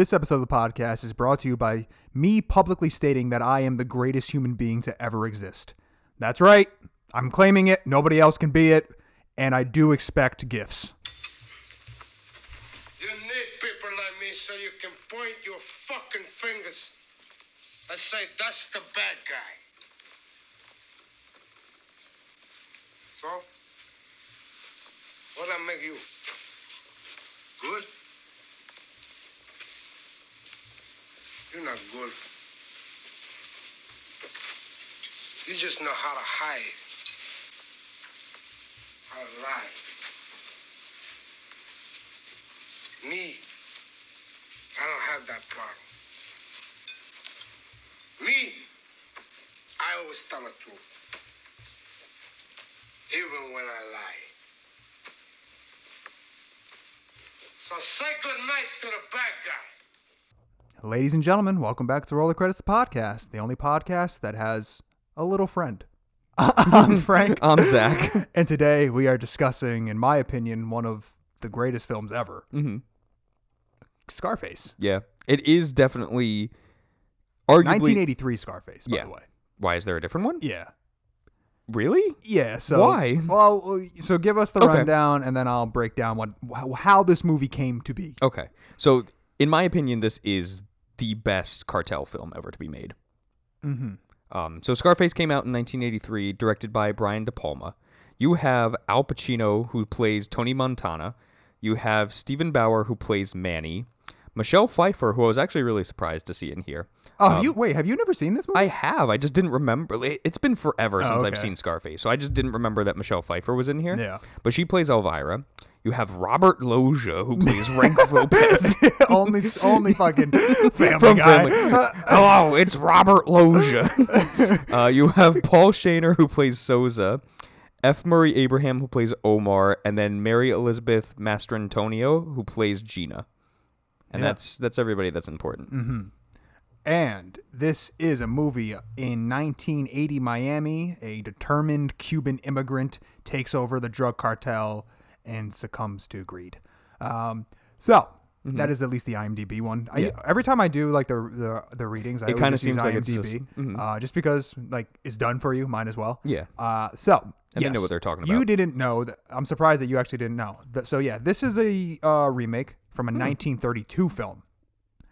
This episode of the podcast is brought to you by me publicly stating that I am the greatest human being to ever exist. That's right. I'm claiming it. Nobody else can be it. And I do expect gifts. You need people like me so you can point your fucking fingers and say, that's the bad guy. So, what I make you? Good? You're not good. You just know how to hide, how to lie. Me, I don't have that problem. Me, I always tell the truth. Even when I lie. So say good night to the bad guy. Ladies and gentlemen, welcome back to Roll the Credits podcast, the only podcast that has a little friend. I'm Frank. I'm Zach. and today we are discussing, in my opinion, one of the greatest films ever hmm Scarface. Yeah, it is definitely arguably. 1983 Scarface, by Yeah. the way. Why is there a different one? Yeah. Really? Yeah. So Why? Well, so give us the Okay. rundown, and then I'll break down what how this movie came to be. Okay. So, in my opinion, this is the best cartel film ever to be made. Mm-hmm. Um, so, Scarface came out in 1983, directed by Brian De Palma. You have Al Pacino, who plays Tony Montana. You have Steven Bauer, who plays Manny. Michelle Pfeiffer, who I was actually really surprised to see in here. Oh, have you wait. Have you never seen this movie? Um, I have. I just didn't remember. it- It's been forever since I've seen Scarface, so I just didn't remember that Michelle Pfeiffer was in here. Yeah. But she plays Elvira. You have Robert Loggia, who plays Frank Lopez. only only fucking family From guy. Family. Hello, it's Robert Loggia. uh, you have Paul Shenar, who plays Sosa. F. Murray Abraham, who plays Omar, and then Mary Elizabeth Mastrantonio, who plays Gina. And Yeah. that's that's everybody that's important. And this is a movie in 1980 Miami. A determined Cuban immigrant takes over the drug cartel and succumbs to greed. Um, so that is at least the IMDb one. I, Mm-hmm. Yeah. every time I do like the the, the readings, I It just use seems like it's IMDb, just- mhm. uh, just because like it's done for you. Might as well. Yeah. Uh, so And they know what they're talking about. You didn't know that. I'm surprised that you actually didn't know. So yeah, this is a uh, remake from a 1932 film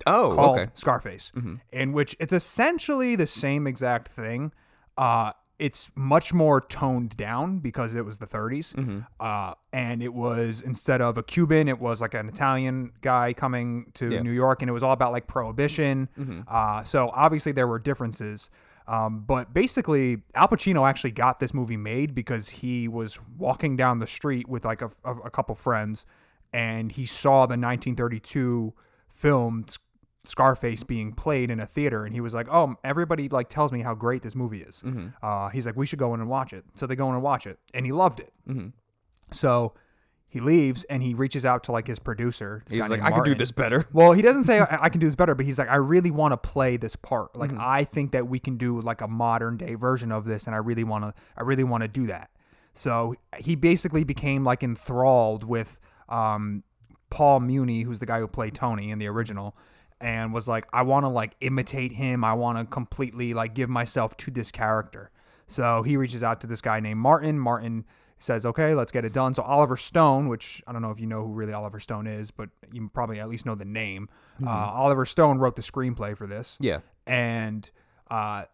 Oh, called okay. Scarface, Mm-hmm. in which it's essentially the same exact thing. It's much more toned down because it was the 30s, Mm-hmm. uh, and it was instead of a Cuban, it was like an Italian guy coming to Yeah. Mm-hmm. New York, and it was all about like prohibition. Uh, so obviously there were differences. Um, but basically, Al Pacino actually got this movie made because he was walking down the street with like a, a, a couple friends, and he saw the 1932 film S- Scarface being played in a theater, and he was like, "Oh, everybody like tells me how great this movie is." Uh, he's like, "We should go in and watch it." So they go in and watch it, and he loved it. So he leaves and he reaches out to like his producer. He's like, I can do this better. Well, he doesn't say I, I can do this better, but he's like, I really want to play this part. Like, Mm-hmm. I think that we can do like a modern day version of this, and I really want to. I really want to do that. So he basically became like enthralled with um, Paul Muni, who's the guy who played Tony in the original, and was like, I want to like imitate him. I want to completely like give myself to this character. So he reaches out to this guy named Martin. Martin says, "Okay, let's get it done." So Oliver Stone, which I don't know if you know who really Oliver Stone is, but you probably at least know the name. Uh, Oliver Stone wrote the screenplay for this, Yeah. and uh,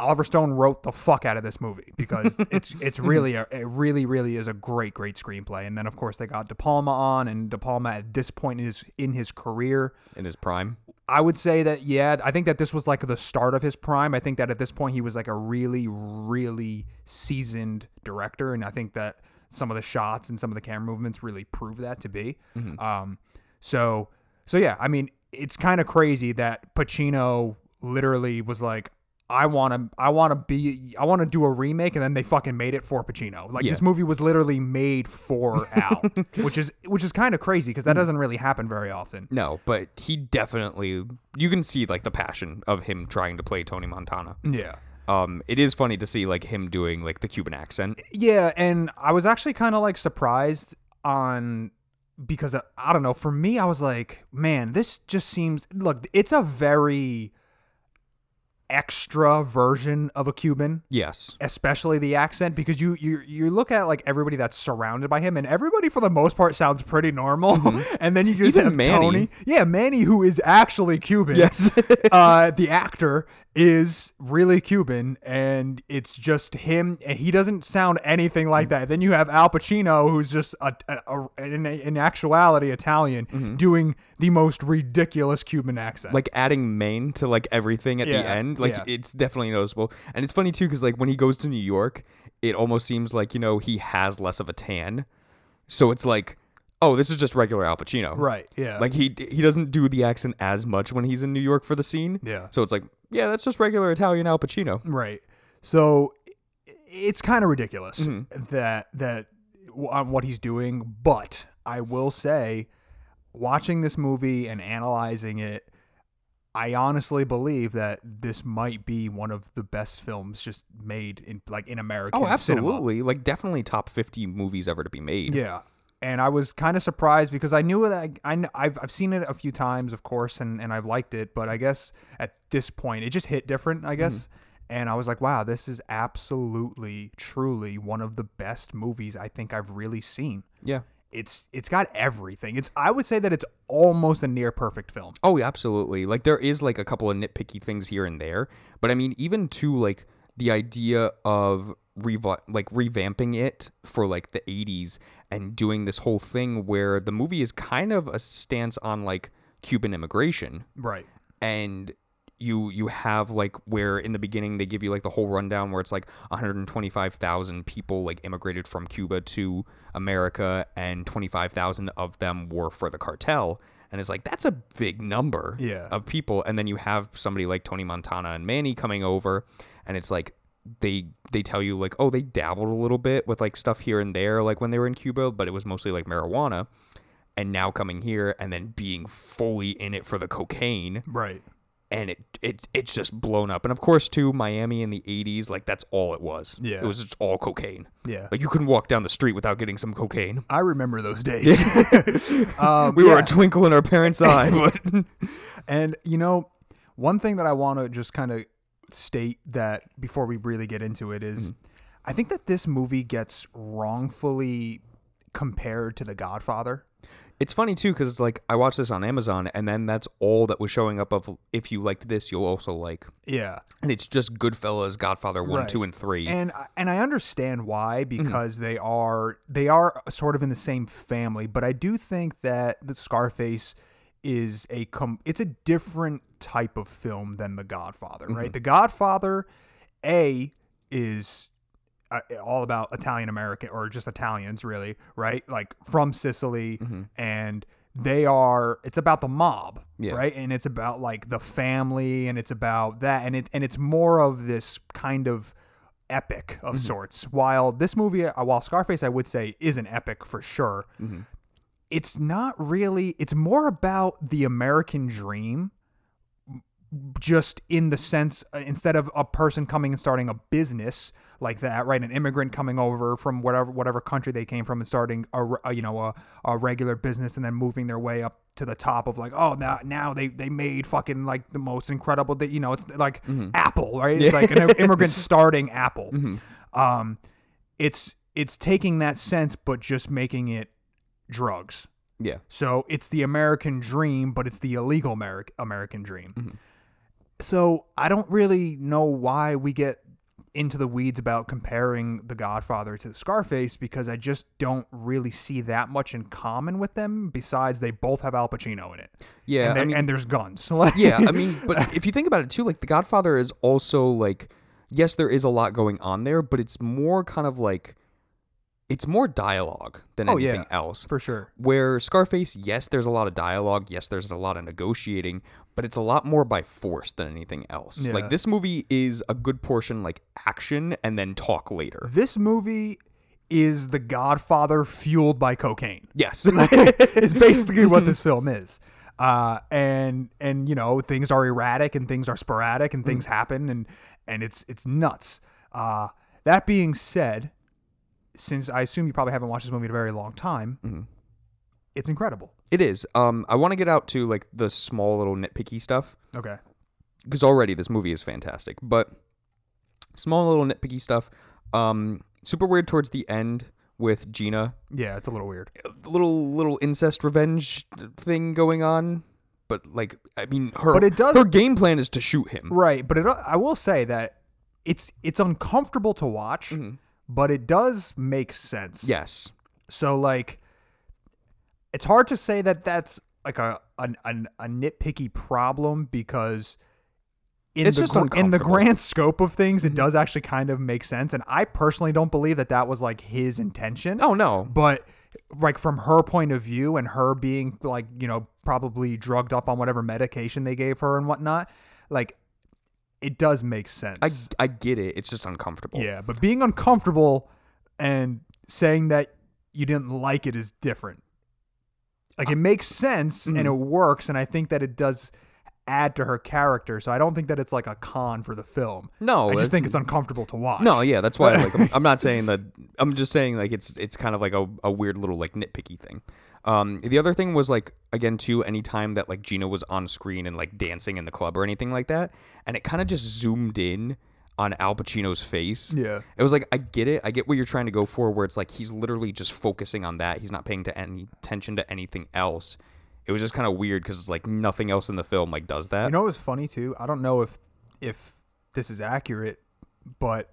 Oliver Stone wrote the fuck out of this movie because it's it's really a, it really really is a great great screenplay. And then of course they got De Palma on, and De Palma at this point in his in his career, In his prime. I would say that yeah, I think that this was like the start of his prime. I think that at this point he was like a really really seasoned director, and I think that some of the shots and some of the camera movements really prove that to be. Um, so so yeah, I mean it's kind of crazy that Pacino literally was like. I want to, I want to be, I want to do a remake, and then they fucking made it for Pacino. Like Yeah. this movie was literally made for Al, which is, which is kind of crazy because that doesn't really happen very often. No, but he definitely you can see like the passion of him trying to play Tony Montana. Yeah. Um, it is funny to see like him doing like the Cuban accent. Yeah, and I was actually kind of like surprised on because uh, I don't know. For me, I was like, man, this just seems. Look, it's a very extra version of a Cuban Yes. especially the accent because you you you look at like everybody that's surrounded by him and everybody for the most part sounds pretty normal and then you just Mm-hmm. Even have Manny. Tony yeah Manny who is actually Cuban Yes. uh the actor is really Cuban and it's just him and he doesn't sound anything like that then you have Al Pacino who's just a, a, a- in, in actuality Italian Mm-hmm. doing the most ridiculous Cuban accent like adding Maine to like everything at Yeah, the end. Like yeah. it's definitely noticeable. And it's funny too because like when he goes to New York, it almost seems like you know he has less of a tan. So it's like, oh, this is just regular Al Pacino. right yeah Like he he doesn't do the accent as much when he's in New York for the scene. Yeah. So it's like, yeah, that's just regular Italian Al Pacino. Right. So it's kind of ridiculous Mm-hmm. that that on what he's doing, but I will say watching this movie and analyzing it I honestly believe that this might be one of the best films just made in like in American Oh, cinema. absolutely. Like definitely top 50 movies ever to be made. Yeah. And I was kind of surprised because I knew that I, kn- I've, I've seen it a few times, of course, and, and I've liked it. But I guess at this point, it just hit different, I guess. Mm-hmm. And I was like, wow, this is absolutely, truly one of the best movies I think I've really seen. Yeah. It's it's got everything. It's I would say that it's almost a near perfect film. Oh, yeah, absolutely. Like there is like a couple of nitpicky things here and there, but I mean, even to like the idea of revi- like revamping it for like the 80s and doing this whole thing where the movie is kind of a stance on like Cuban immigration Right. and you you have like where in the beginning they give you like the whole rundown where it's like 125,000 people like immigrated from Cuba to America and 25,000 of them were for the cartel and it's like that's a big number Yeah. of people and then you have somebody like Tony Montana and Manny coming over and it's like they they tell you like oh they dabbled a little bit with like stuff here and there like when they were in Cuba but it was mostly like marijuana and now coming here and then being fully in it for the cocaine Right. and it, it it's just blown up. And of course, too, Miami in the '80s, like that's all it was. Yeah. it was just all cocaine. Yeah. Like you couldn't walk down the street without getting some cocaine. I remember those days. um, We were a twinkle in our parents' eye, but And you know, one thing that I want to just kind of state that before we really get into it is, I think that this movie gets wrongfully compared to The Godfather. it's funny too because it's like I watched this on Amazon, and then that's all that was showing up of if you liked this, you'll also like. Yeah. And it's just Goodfellas, Godfather one, Right. two, and three. And I- and I understand why Mm-hmm. because they are they are sort of in the same family, but I do think that the Scarface is a com- it's a different type of film than The Godfather, Mm-hmm. right? The Godfather A is uh, all about Italian American or just Italians really, right? Like from Sicily and they are it's about the mob, Yeah. right? And it's about like the family and it's about that and it and it's more of this kind of epic of sorts. While this movie uh, while Scarface I would say is an epic for sure. It's not really it's more about the American dream just in the sense uh, instead of a person coming and starting a business like that right an immigrant coming over from whatever whatever country they came from and starting a, a you know a, a regular business and then moving their way up to the top of like oh now now they they made fucking like the most incredible that you know it's like apple right? It's like an immigrant starting apple. Um it's it's taking that sense but just making it drugs yeah, so it's the American dream, but it's the illegal Ameri- American dream. Mm-hmm. So I don't really know why we get into the weeds about comparing The Godfather to Scarface because I just don't really see that much in common with them. Besides, they both have Al Pacino in it. Yeah, and, I mean- and there's guns. Yeah. I mean, but if you think about it too, like The Godfather is also like, yes, there is a lot going on there, but it's more kind of like, it's more dialogue than Oh, anything yeah. else. for sure. Where Scarface, yes, there's a lot of dialogue, yes, there's a lot of negotiating, but it's a lot more by force than anything else. Yeah. Like this movie is a good portion like action and then talk later. This movie is The Godfather fueled by cocaine. Yes. is basically what this film is. Uh, and and you know things are erratic and things are sporadic and things happen and and it's it's nuts. Uh, that being said, since I assume you probably haven't watched this movie in a very long time, it's incredible. It is. Um, I want to get out to like the small little nitpicky stuff Okay. because already this movie is fantastic. But small little nitpicky stuff. Um, super weird towards the end with Gina. Yeah, it's a little weird. A little little incest revenge thing going on. But like, I mean, her But it does- her game plan is to shoot him. Right, but it, I will say that it's it's uncomfortable to watch, but it does make sense. Yes. So like, it's hard to say that that's like a a, a, a nitpicky problem because in It's the in the grand scope of things, it mm-hmm. does actually kind of make sense. And I personally don't believe that that was like his intention. Oh no. but like from her point of view and her being like you know probably drugged up on whatever medication they gave her and whatnot like it does make sense I I get it. It's just uncomfortable. yeah but being uncomfortable and saying that you didn't like it is different like it makes sense and mm-hmm. it works and i think that it does add to her character so i don't think that it's like a con for the film No, i just think it's uncomfortable to watch No, yeah, that's why. Like, I'm, I'm not saying that. I'm just saying like it's it's kind of like a, a weird little like nitpicky thing. Um, the other thing was like again too. Anytime that like Gina was on screen and like dancing in the club or anything like that, and it kind of just zoomed in on Al Pacino's face. Yeah. it was like I get it. I get what you're trying to go for. Where it's like he's literally just focusing on that. He's not paying to any attention to anything else. It was just kind of weird because it's like nothing else in the film like does that. You know what was funny too? I don't know if if this is accurate, but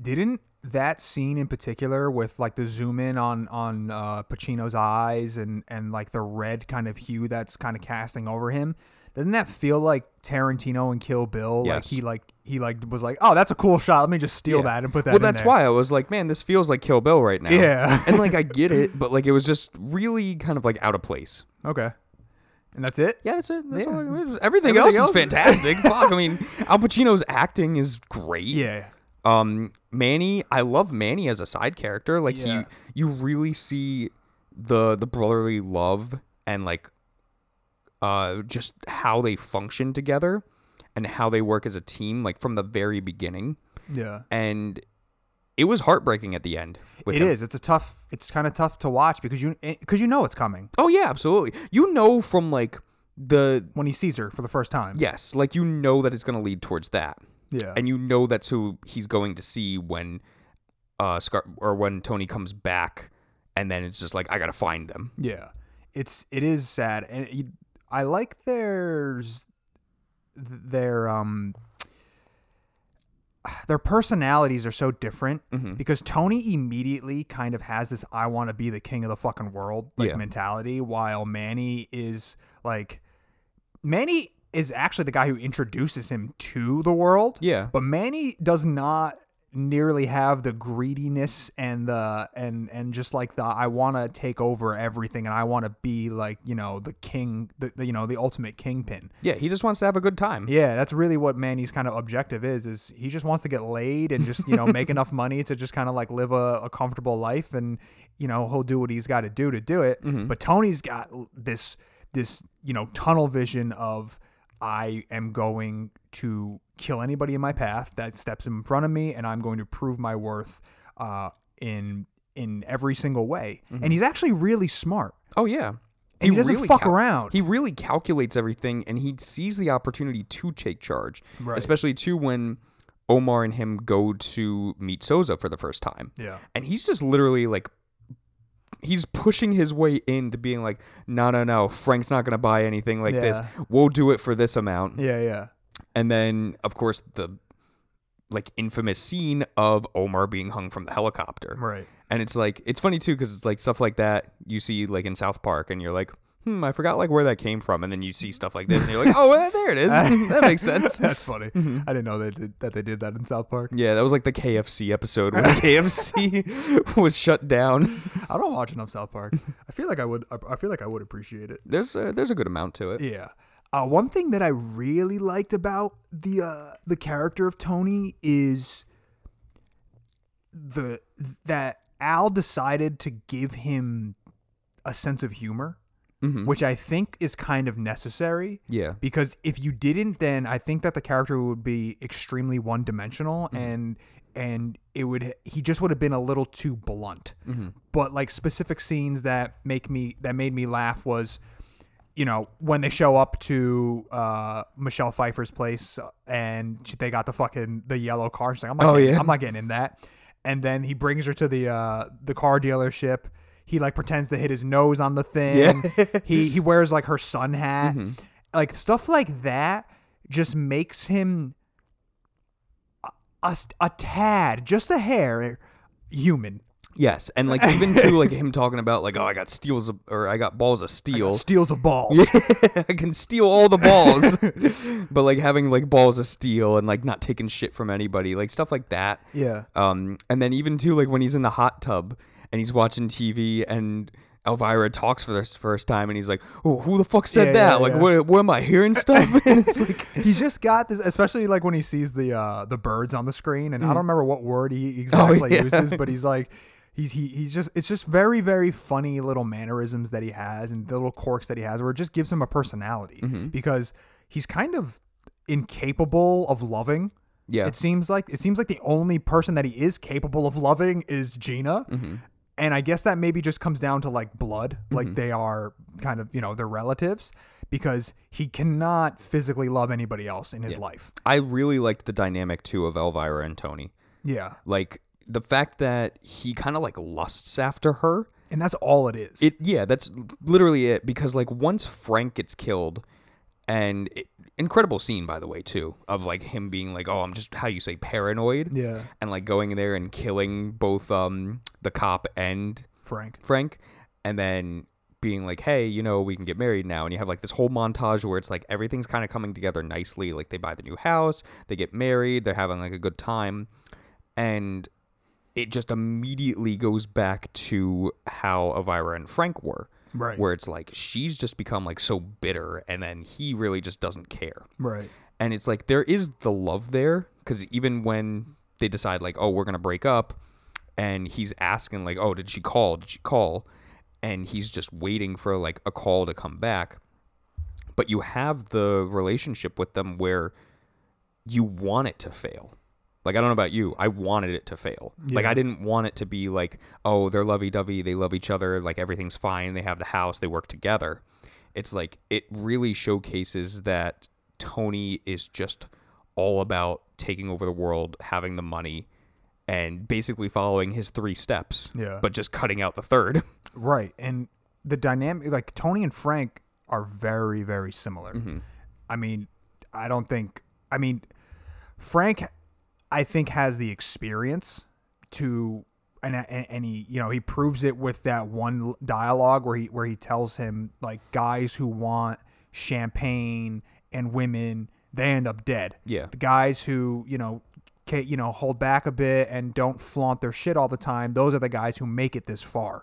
didn't that scene in particular with like the zoom in on on uh, Pacino's eyes and and like the red kind of hue that's kind of casting over him? Doesn't that feel like Tarantino and Kill Bill? Like he like he like was like, oh, that's a cool shot. Let me just steal Yeah. that and put that. Well, that's there." why I was like, man, this feels like Kill Bill right now. Yeah. and like I get it, but like it was just really kind of like out of place. Okay, and that's it. Yeah, that's it. That's Yeah. all, everything, Everything else, else- is fantastic. Fuck, I mean, Al Pacino's acting is great. Yeah. Um, Manny, I love Manny as a side character. Like Yeah. he, you really see the the brotherly love and like, uh, just how they function together and how they work as a team. Like from the very beginning, Yeah. and it was heartbreaking at the end. It him. is. It's a tough. It's kind of tough to watch because you because you know it's coming Oh yeah, absolutely. You know from like the when he sees her for the first time. yes, like you know that it's going to lead towards that. Yeah. and you know that's who he's going to see when uh Scar or when Tony comes back and then it's just like I got to find them. Yeah, it's it is sad, and it, I like there's their um their personalities are so different Mm-hmm. because Tony immediately kind of has this "I want to be the king of the fucking world" like Yeah. mentality, while Manny is like Manny is actually the guy who introduces him to the world. Yeah. But Manny does not nearly have the greediness and the and and just like the I want to take over everything and I want to be like, you know, the king, the, the you know, the ultimate kingpin. Yeah, he just wants to have a good time. Yeah, that's really what Manny's kind of objective is is he just wants to get laid and just, you know, make enough money to just kind of like live a, a comfortable life and you know, he'll do what he's got to do to do it. Mm-hmm. But Tony's got this this, you know, tunnel vision of I am going to kill anybody in my path that steps in front of me, and I'm going to prove my worth uh, in in every single way. And he's actually really smart. Oh yeah. And he doesn't fuck around. He really calculates everything and he sees the opportunity to take charge. Right. Especially too when Omar and him go to meet Sosa for the first time. Yeah. And he's just literally like he's pushing his way into being like, no, no, no, Frank's not gonna buy anything like this. We'll do it for this amount. Yeah, yeah. And then of course the like infamous scene of Omar being hung from the helicopter. Right. And it's like it's funny too because it's like stuff like that you see like in South Park, and you're like, hmm, I forgot like where that came from, and then you see stuff like this, and you're like, oh, well, there it is. that makes sense. That's funny. I didn't know they did, that they did that in South Park. Yeah, that was like the KFC episode when KFC was shut down. I don't watch enough South Park. I feel like I would. I feel like I would appreciate it. There's a, there's a good amount to it. Yeah. Uh, one thing that I really liked about the uh, the character of Tony is the that Al decided to give him a sense of humor. which I think is kind of necessary. Yeah. Because if you didn't, then I think that the character would be extremely one dimensional and and it would he just would have been a little too blunt. But like specific scenes that make me that made me laugh was you know, when they show up to uh, Michelle Pfeiffer's place uh, and she- they got the fucking the yellow car, she's like, I'm not, Oh, getting, yeah. I'm not getting in that. And then he brings her to the uh, the car dealership. He like pretends to hit his nose on the thing. he he wears like her sun hat, Mm-hmm. like stuff like that. Just makes him a, a, tad, just a hair, human. Yes, and like even to like him talking about like oh I got steals of, or I got balls of steel. Steals of balls. I can steal all the balls, but like having like balls of steel and like not taking shit from anybody, like stuff like that. Yeah. Um, and then even too like when he's in the hot tub and he's watching TV and Elvira talks for the first time and he's like, "Oh, who the fuck said Yeah, that? yeah, like, yeah. what, what am I hearing stuff?" and it's like, He's just got this, especially like when he sees the uh, the birds on the screen, and I don't remember what word he Mm. Oh, exactly yeah. uses, but he's like, he's he, he's just it's just very very funny little mannerisms that he has and the little quirks that he has, where it just gives him a personality Mm-hmm. because he's kind of incapable of loving. Yeah. it seems like it seems like the only person that he is capable of loving is Gina. Mm-hmm. And I guess that maybe just comes down to like blood, like mm-hmm. they are kind of, you know, they're relatives because he cannot physically love anybody else in his life. I really liked the dynamic too of Elvira and Tony. Yeah. Like the fact that he kind of like lusts after her. And that's all it is. It yeah, that's literally it. Because like once Frank gets killed, and it, incredible scene by the way too of like him being like, oh, I'm just how you say paranoid. Yeah. And like going in there and killing both um the cop and Frank. Frank, and then being like, hey, you know, we can get married now. And you have like this whole montage where it's like everything's kind of coming together nicely. Like they buy the new house, they get married, they're having like a good time. And it just immediately goes back to how Elvira and Frank were. Right. Where it's like she's just become like so bitter and then he really just doesn't care. Right. And it's like there is the love there because even when they decide like, oh, we're gonna break up, and he's asking like, oh, did she call? Did she call? And he's just waiting for like a call to come back. But you have the relationship with them where you want it to fail. Like I don't know about you, I wanted it to fail. Like I didn't want it to be like, oh, they're lovey-dovey, they love each other, like everything's fine, they have the house, they work together. It's like it really showcases that Tony is just all about taking over the world, having the money, and basically following his three steps. Yeah. But just cutting out the third. Right. And the dynamic, like Tony and Frank are very, very similar. Mm-hmm. I mean, I don't think, I mean, Frank, I think, has the experience to. And, and, and he you know he proves it with that one dialogue where he where he tells him like guys who want champagne and women they end up dead Yeah. the guys who you know ca you know hold back a bit and don't flaunt their shit all the time those are the guys who make it this far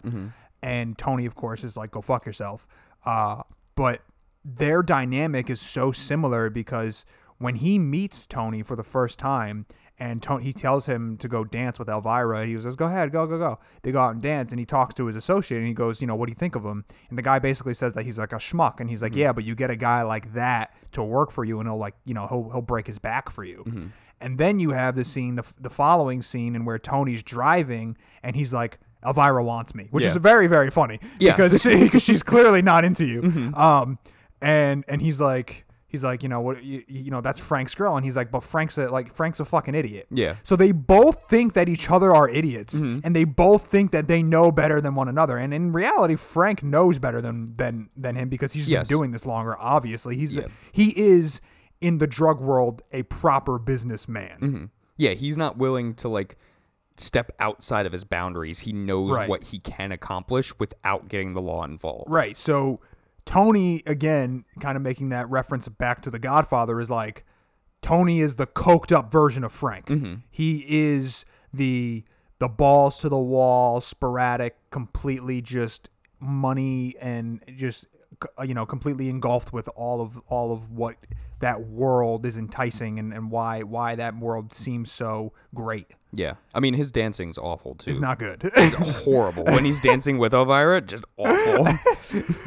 and tony of course is like go fuck yourself uh, but their dynamic is so similar because when he meets tony for the first time and Tony, he tells him to go dance with Elvira. He says, "Go ahead, go, go, go." They go out and dance, and he talks to his associate, and he goes, "You know, what do you think of him?" And the guy basically says that he's like a schmuck, and he's like, mm-hmm. "Yeah, but you get a guy like that to work for you, and he'll like, you know, he'll he'll break his back for you." Mm-hmm. And then you have the scene, the, the following scene, and where Tony's driving, and he's like, "Elvira wants me," which is very very funny Yes. because she, because she's clearly not into you. Mm-hmm. Um, and and he's like. He's like, you know what, you, you know that's Frank's girl, and he's like, but Frank's a, like Frank's a fucking idiot. Yeah. So they both think that each other are idiots, Mm-hmm. and they both think that they know better than one another. And in reality, Frank knows better than than than him because he's Yes. been doing this longer. Obviously, he's Yeah. he is in the drug world a proper businessman. Mm-hmm. Yeah, he's not willing to like step outside of his boundaries. He knows Right. what he can accomplish without getting the law involved. Right. So Tony again, kind of making that reference back to The Godfather, is like Tony is the coked up version of Frank. Mm-hmm. He is the the balls to the wall, sporadic, completely just money and just Uh, you know completely engulfed with all of all of what that world is enticing and, and why why that world seems so great. Yeah. I mean, his dancing's awful too. It's not good. It's horrible when he's dancing with Elvira. Just awful.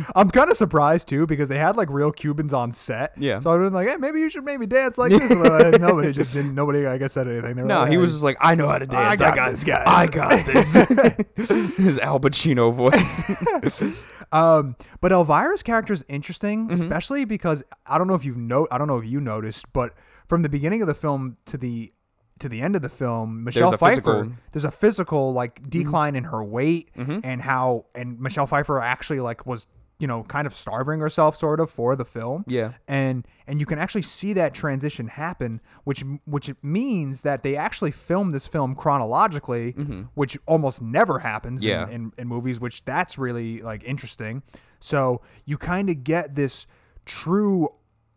I'm kind of surprised too because they had like real Cubans on set. Yeah. So I've been like, hey, maybe you should maybe dance like this. And nobody just didn't. Nobody, I guess, said anything. They were no, like, he "Hey." was just like, I know how to dance. I got this, guy. I got this. his Al Pacino voice. Um, but Elvira's character is interesting, Mm-hmm. especially because I don't know if you've no, I don't know if you noticed, but from the beginning of the film to the to the end of the film, Michelle a Pfeiffer, physical- there's a physical like decline Mm-hmm. in her weight and how and Michelle Pfeiffer actually like was you know kind of starving herself sort of for the film. Yeah. And and you can actually see that transition happen, which which means that they actually filmed this film chronologically, which almost never happens in- Mm-hmm. In, in movies, which that's really like interesting. So you kind of get this true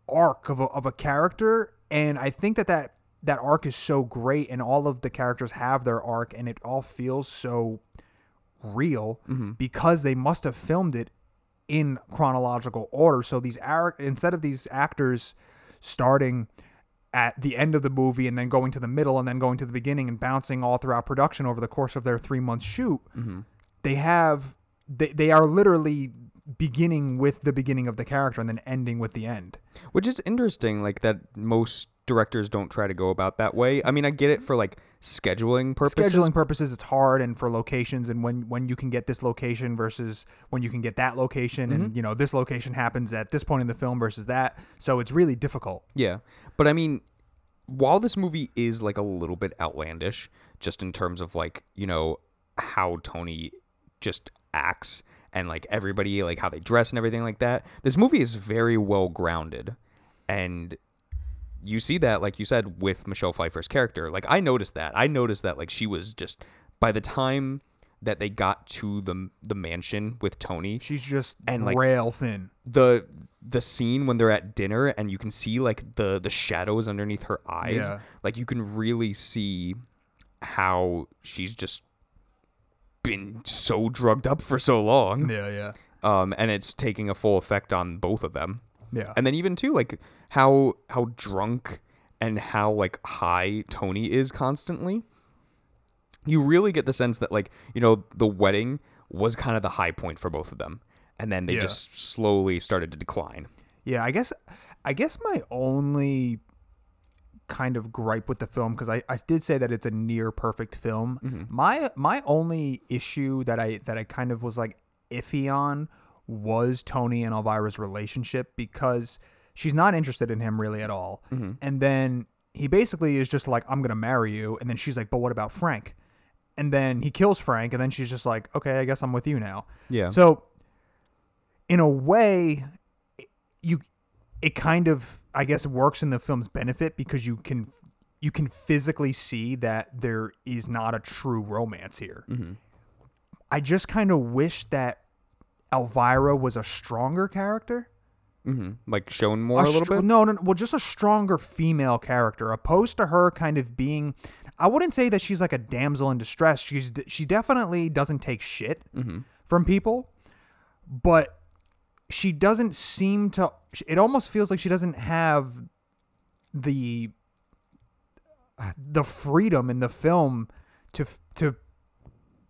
arc of a, of a character, and I think that that that arc is so great, and all of the characters have their arc, and it all feels so real Mm-hmm. because they must have filmed it in chronological order. So these instead of these actors starting at the end of the movie and then going to the middle and then going to the beginning and bouncing all throughout production over the course of their three month shoot, mm-hmm. they have they, they are literally beginning with the beginning of the character and then ending with the end. Which is interesting, like that most directors don't try to go about that way. I mean, I get it for like scheduling purposes. Scheduling purposes, it's hard, and for locations, and when when you can get this location versus when you can get that location, and mm-hmm. you know this location happens at this point in the film versus that, so it's really difficult. Yeah. But I mean, while this movie is like a little bit outlandish, just in terms of like, you know, how Tony just acts and like everybody, like how they dress and everything like that, this movie is very well grounded. And you see that, like you said, with Michelle Pfeiffer's character. Like I noticed that. I noticed that like she was just by the time that they got to the the mansion with Tony, She's just And, like, rail thin. the the scene when they're at dinner and you can see like the the shadows underneath her eyes Yeah. like you can really see how she's just been so drugged up for so long. Yeah, yeah, um and it's taking a full effect on both of them. Yeah. and then even too like how how drunk and how like high Tony is constantly you really get the sense that like you know the wedding was kind of the high point for both of them. And then they Yeah. just slowly started to decline. Yeah, I guess I guess my only kind of gripe with the film because I, I did say that it's a near perfect film. Mm-hmm. My my only issue that I that I kind of was like iffy on was Tony and Elvira's relationship because she's not interested in him really at all. Mm-hmm. And then he basically is just like, I'm gonna marry you, and then she's like, But what about Frank? And then he kills Frank, and then she's just like, Okay, I guess I'm with you now. Yeah. So in a way, you it kind of I guess works in the film's benefit because you can you can physically see that there is not a true romance here. I just kind of wish that Elvira was a stronger character. hmm Like shown more a, little str- bit. No, no, no, well, just a stronger female character, opposed to her kind of being. I wouldn't say that she's like a damsel in distress. She's she definitely doesn't take shit from people, but she doesn't seem to. It almost feels like she doesn't have the the freedom in the film to to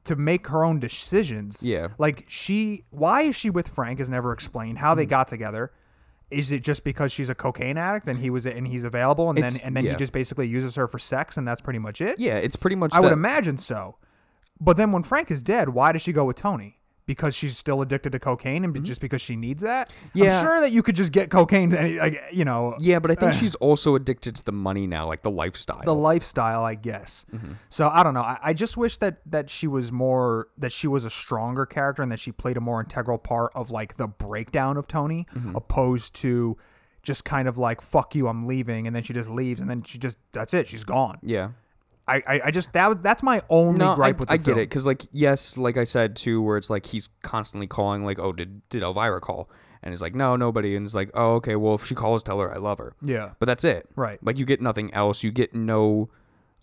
to make her own decisions. Yeah. Like she why is she with Frank is never explained. How Hmm. they got together. Is it just because she's a cocaine addict and he was and he's available and then and then he just basically uses her for sex and that's pretty much it? Yeah, it's pretty much. I would imagine so. But then when Frank is dead, why does she go with Tony? Because she's still addicted to cocaine and just because she needs that? Mm-hmm. Yeah. I'm sure that you could just get cocaine, any- like, you know, Yeah, but I think she's also addicted to the money now, like the lifestyle. the lifestyle, I guess. Mm-hmm. So I don't know. I, I just wish that that she was more that she was a stronger character and that she played a more integral part of like the breakdown of Tony, Mm-hmm. opposed to just kind of like fuck you, I'm leaving, and then she just leaves, and then she just that's it, she's gone. yeah. I I, I just that was that's my only No, I, gripe with the I get it because, like, yes, like I said too, where it's like he's constantly calling, like, oh, did did Elvira call? And he's like, no, nobody. And it's like, oh, okay, well, if she calls, tell her I love her. Yeah. But that's it. Right. Like you get nothing else. You get no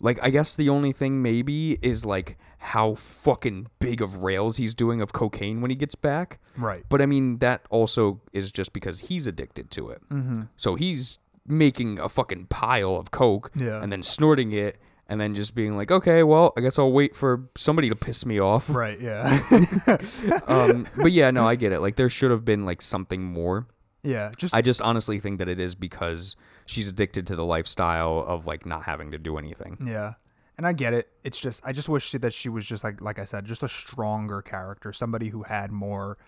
Like I guess the only thing maybe is like how fucking big of rails he's doing of cocaine when he gets back. Right. But I mean that also is just because he's addicted to it. Mm-hmm. So he's making a fucking pile of coke Yeah. and then snorting it and then just being like, okay, well, I guess I'll wait for somebody to piss me off. Right. Yeah. um, but yeah, no, I get it. Like there should have been like something more. yeah. Just I just honestly think that it is because she's addicted to the lifestyle of like not having to do anything. Yeah. And I get it. It's just I just wish that she was just like like I said, just a stronger character, somebody who had more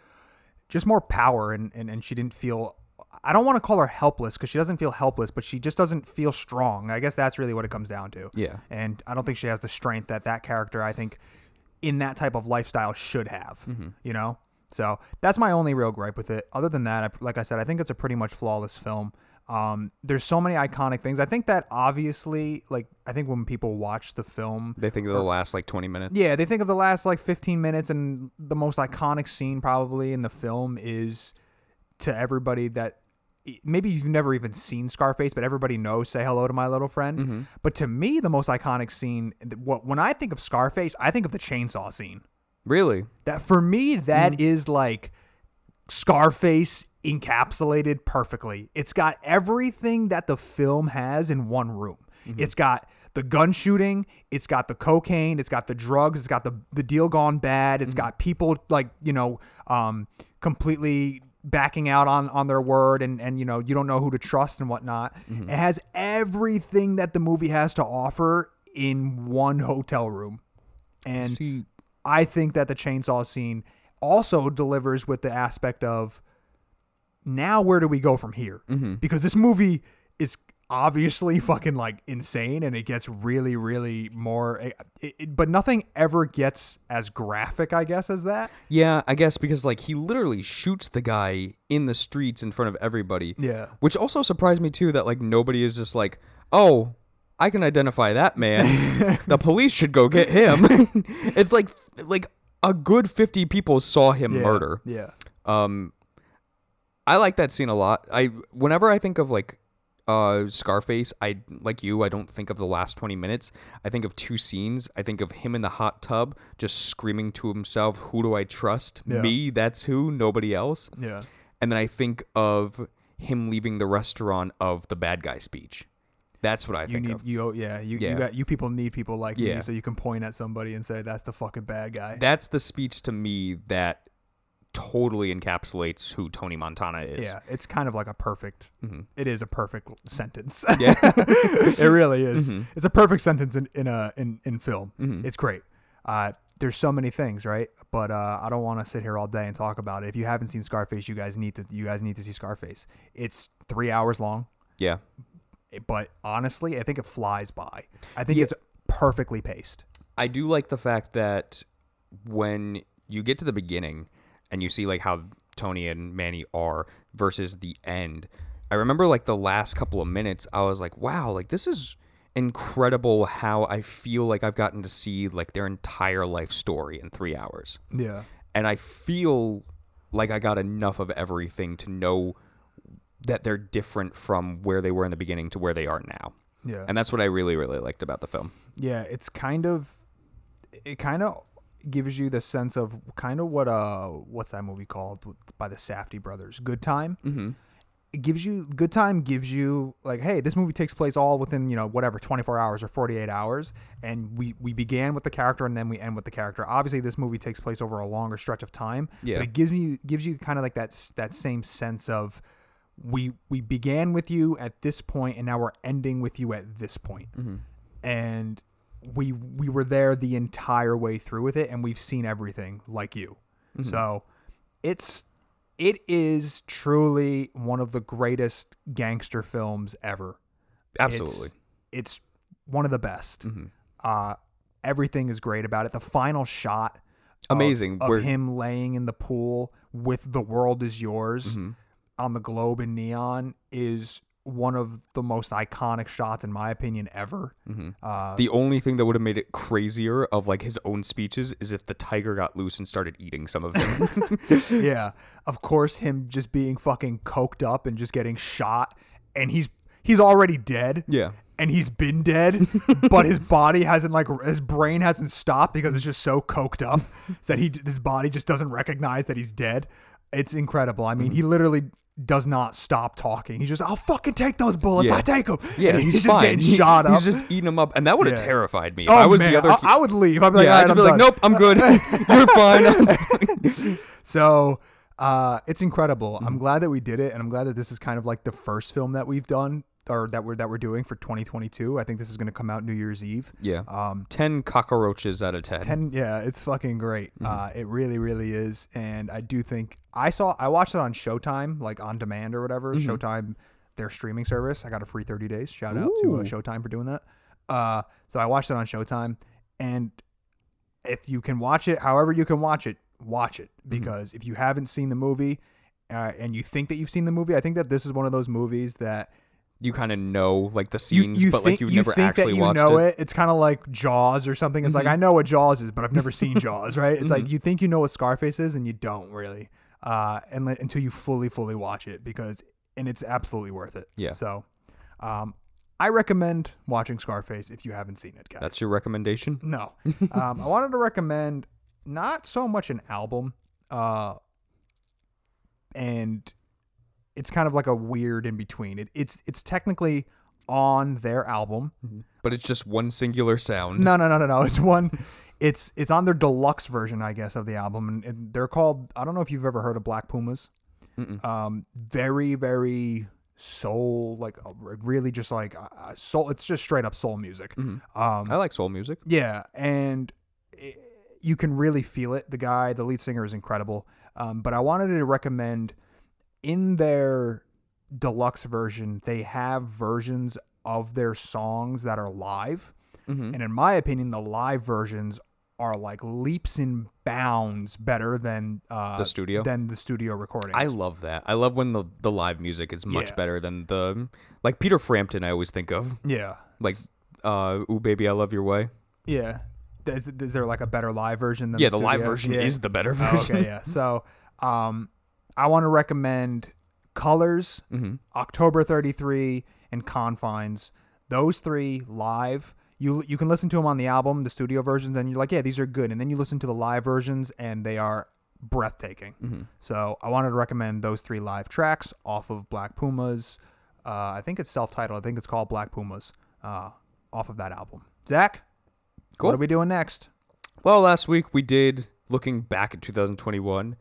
just more power and and, and she didn't feel I don't want to call her helpless because she doesn't feel helpless, but she just doesn't feel strong. I guess that's really what it comes down to. Yeah. And I don't think she has the strength that that character I think in that type of lifestyle should have. You know? So that's my only real gripe with it. Other than that, I, like I said, I think it's a pretty much flawless film. Um, there's so many iconic things. I think that obviously, like, I think when people watch the film, They think of the last like 20 minutes. yeah, they think of the last like 15 minutes, and the most iconic scene probably in the film is to everybody that maybe you've never even seen Scarface, but everybody knows "Say Hello to My Little Friend." Mm-hmm. But to me, the most iconic scene, what when I think of Scarface, I think of the chainsaw scene. Really? That for me, that mm. is like Scarface encapsulated perfectly. It's got everything that the film has in one room. Mm-hmm. It's got the gun shooting, it's got the cocaine, it's got the drugs, it's got the the deal gone bad, It's mm-hmm. got people like, you know, um completely backing out on on their word and and you know, you don't know who to trust and whatnot. It has everything that the movie has to offer in one hotel room. And See, I think that the chainsaw scene also delivers with the aspect of now where do we go from here? Mm-hmm. Because this movie is obviously fucking like insane and it gets really really more it, it, but nothing ever gets as graphic i guess as that yeah, I guess because like he literally shoots the guy in the streets in front of everybody. Yeah. Which also surprised me too that like nobody is just like, "Oh, I can identify that man. the police should go get him." it's like like a good 50 people saw him yeah. murder. yeah Um, I like that scene a lot. I whenever I think of like uh Scarface, I like you. I don't think of the last twenty minutes. I think of two scenes. I think of him in the hot tub, just screaming to himself, "Who do I trust? Yeah. Me? That's who. Nobody else." yeah And then I think of him leaving the restaurant of the bad guy speech. That's what I you think need of. you yeah you, Yeah. you got you people need people like Yeah. me so you can point at somebody and say that's the fucking bad guy That's the speech to me that totally encapsulates who Tony Montana is. yeah it's kind of like a perfect it is a perfect sentence Mm-hmm. Yeah. Mm-hmm. it really is. It's a perfect sentence in in a in in film. It's great. Uh, there's so many things, right? But uh, I don't want to sit here all day and talk about it. If you haven't seen Scarface, you guys need to you guys need to see Scarface. It's three hours long, yeah. but honestly, I think it flies by. I think it's perfectly paced. I do like the fact that when you get to the beginning and you see like how Tony and Manny are versus the end, I remember like the last couple of minutes, I was like, wow, like this is incredible how I feel like I've gotten to see like their entire life story in three hours. Yeah. And I feel like I got enough of everything to know that they're different from where they were in the beginning to where they are now. Yeah. And that's what I really, really liked about the film. Yeah, it's kind of it kind of gives you the sense of kind of what uh what's that movie called by the Safdie brothers? Good Time. Mm-hmm. It gives you Good Time gives you like, hey, this movie takes place all within you know whatever twenty four hours or forty eight hours, and we we began with the character and then we end with the character. Obviously, this movie takes place over a longer stretch of time, Yeah. but it gives me gives you kind of like that that same sense of we we began with you at this point and now we're ending with you at this point and we we were there the entire way through with it and we've seen everything like you. So it's it is truly one of the greatest gangster films ever. Absolutely. it's, it's one of the best. Uh everything is great about it. The final shot of- Amazing, of, where- him laying in the pool with the world is yours Mm-hmm. on the globe in neon is one of the most iconic shots in my opinion ever Mm-hmm. uh, The only thing that would have made it crazier of like his own speeches is if the tiger got loose and started eating some of them. yeah of course him just being fucking coked up and just getting shot and he's he's already dead yeah. and he's been dead, but his body hasn't like his brain hasn't stopped because it's just so coked up that he his body just doesn't recognize that he's dead. It's incredible. I mean, he literally does not stop talking. He's just, I'll fucking take those bullets. Yeah. I take them. Yeah, And he's, just fine. getting He- shot up. He's just eating them up, and that would have Yeah. terrified me. If oh I was man, the other. I, I would leave. I'd be like, yeah, "All I'd right, I'm be like, nope, I'm good. You're fine. I'm So uh, it's incredible. Mm-hmm. I'm glad that we did it, and I'm glad that this is kind of like the first film that we've done or that we're that we're doing for 2022. I think this is going to come out New Year's Eve. yeah. Um, ten cockroaches out of ten. ten, yeah, it's fucking great. Mm-hmm. Uh, it really, really is, and I do think I saw I watched it on Showtime, like on demand or whatever. Mm-hmm. Showtime, their streaming service. I got a free 30 days. Shout out to uh, Showtime for doing that. Uh, so I watched it on Showtime, and if you can watch it, however you can watch it, watch it Mm-hmm. because if you haven't seen the movie. Uh, and you think that you've seen the movie? I think that this is one of those movies that You kind of know like the you, scenes, you but think like you've you never actually you watched know it. it. It's kind of like Jaws or something. It's like I know what Jaws is, but I've never seen Jaws. Right? It's like you think you know what Scarface is, and you don't really, uh, and until you fully, fully watch it because, and it's absolutely worth it. Yeah. So, um, I recommend watching Scarface if you haven't seen it, guys. That's your recommendation. No. um, I wanted to recommend not so much an album, uh, and it's kind of like a weird in between. It, it's it's technically on their album. But it's just one singular sound. No, no, no, no, no. It's one. It's it's on their deluxe version, I guess, of the album, and, and they're called. I don't know if you've ever heard of Black Pumas. Um, very, very soul, like uh, really just like uh, soul. It's just straight up soul music. Um, I like soul music. yeah, and i you can really feel it. The guy, the lead singer, is incredible. Um, but I wanted to recommend in their deluxe version, they have versions of their songs that are live. Mm-hmm. And in my opinion, the live versions are like leaps and bounds better than uh, The studio? than the studio recording. I love that. I love when the the live music is much Yeah. better than the like Peter Frampton. I always think of yeah, like uh, "Ooh Baby, I Love Your Way." yeah. Is, is there like a better live version than Yeah, the, the live version Yeah. is the better Oh, version. okay, yeah. So, um, I want to recommend Colors, Mm-hmm. October 33, and Confines. Those three live. You you can listen to them on the album, the studio versions, and you're like, yeah, these are good. And then you listen to the live versions, and they are breathtaking. Mm-hmm. So I wanted to recommend those three live tracks off of Black Pumas. Uh, I think it's self-titled. I think it's called Black Pumas. Uh, off of that album. Zach, Cool. what are we doing next? Well, last week we did looking back at 2021,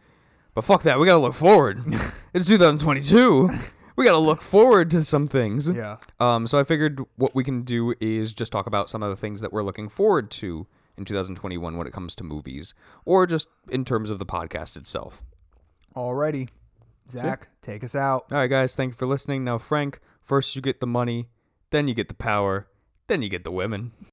but fuck that. We gotta look forward. it's 2022. we gotta look forward to some things. Yeah. Um, so I figured what we can do is just talk about some of the things that we're looking forward to in 2021 when it comes to movies, or just in terms of the podcast itself. Alrighty. Zach, take us out. All right, guys, thank you for listening. Now, Frank, first you get the money, then you get the power, then you get the women.